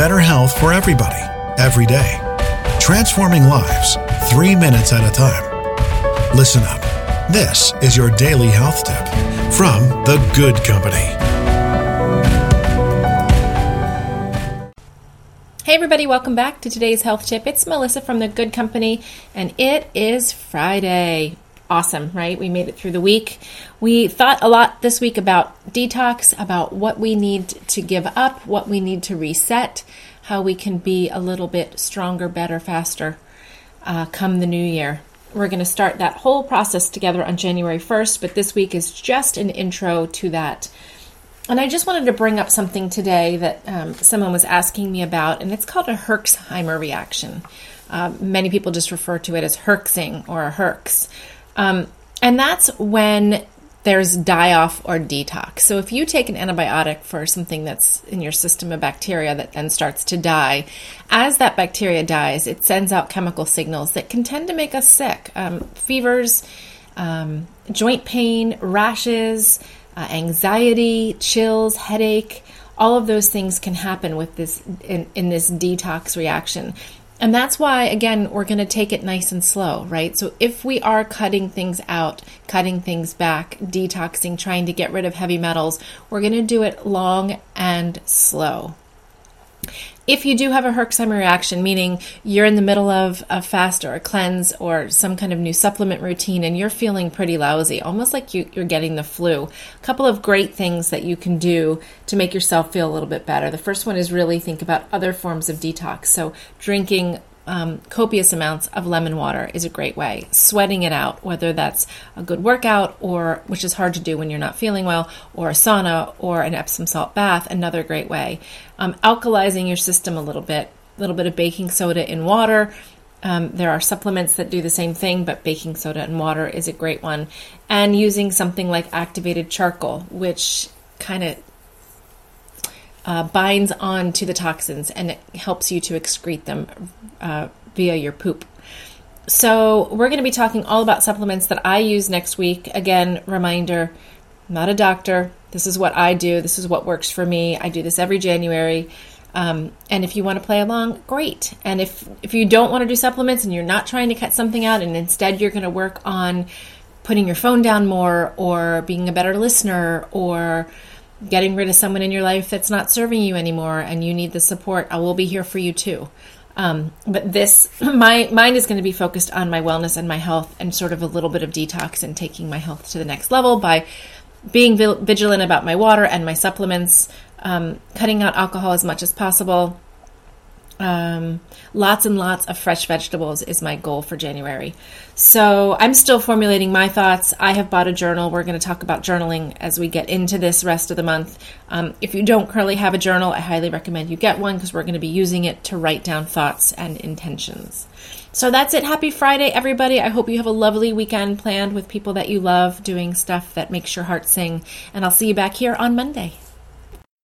better health for everybody, every day. Transforming lives, three minutes at a time. Listen up. This is your daily health tip from The Good Company. Hey, everybody, welcome back to today's health tip. It's Melissa from The Good Company, and it is Friday. Awesome, right? We made it through the week. We thought a lot this week about detox, about what we need to give up, what we need to reset, how we can be a little bit stronger, better, faster uh, come the new year. We're going to start that whole process together on January 1st, but this week is just an intro to that. And I just wanted to bring up something today that um, someone was asking me about, and it's called a Herxheimer reaction. Uh, many people just refer to it as herxing or a herx. Um, and that's when there's die off or detox. So if you take an antibiotic for something that's in your system, a bacteria that then starts to die, as that bacteria dies, it sends out chemical signals that can tend to make us sick. Um, fevers, um, joint pain, rashes, uh, anxiety, chills, headache. All of those things can happen with this in, in this detox reaction. And that's why, again, we're going to take it nice and slow, right? So if we are cutting things out, cutting things back, detoxing, trying to get rid of heavy metals, we're going to do it long and slow. If you do have a Herxheimer reaction, meaning you're in the middle of a fast or a cleanse or some kind of new supplement routine and you're feeling pretty lousy, almost like you, are getting the flu, a couple of great things that you can do to make yourself feel a little bit better. The first one is really think about other forms of detox. So, drinking um, copious amounts of lemon water is a great way. Sweating it out, whether that's a good workout or, which is hard to do when you're not feeling well, or a sauna or an Epsom salt bath, another great way. Um, alkalizing your system a little bit, a little bit of baking soda in water. Um, there are supplements that do the same thing, but baking soda and water is a great one. And using something like activated charcoal, which kind of uh, binds on to the toxins and it helps you to excrete them uh, via your poop. So, we're going to be talking all about supplements that I use next week. Again, reminder I'm not a doctor. This is what I do, this is what works for me. I do this every January. Um, and if you want to play along, great. And if if you don't want to do supplements and you're not trying to cut something out, and instead you're going to work on putting your phone down more, or being a better listener, or getting rid of someone in your life that's not serving you anymore and you need the support, I will be here for you too. Um, but this, my mind is going to be focused on my wellness and my health and sort of a little bit of detox and taking my health to the next level by being vigilant about my water and my supplements, um, cutting out alcohol as much as possible, um, lots and lots of fresh vegetables is my goal for January. So I'm still formulating my thoughts. I have bought a journal. We're going to talk about journaling as we get into this rest of the month. Um, if you don't currently have a journal, I highly recommend you get one because we're going to be using it to write down thoughts and intentions. So that's it. Happy Friday, everybody. I hope you have a lovely weekend planned with people that you love, doing stuff that makes your heart sing. And I'll see you back here on Monday.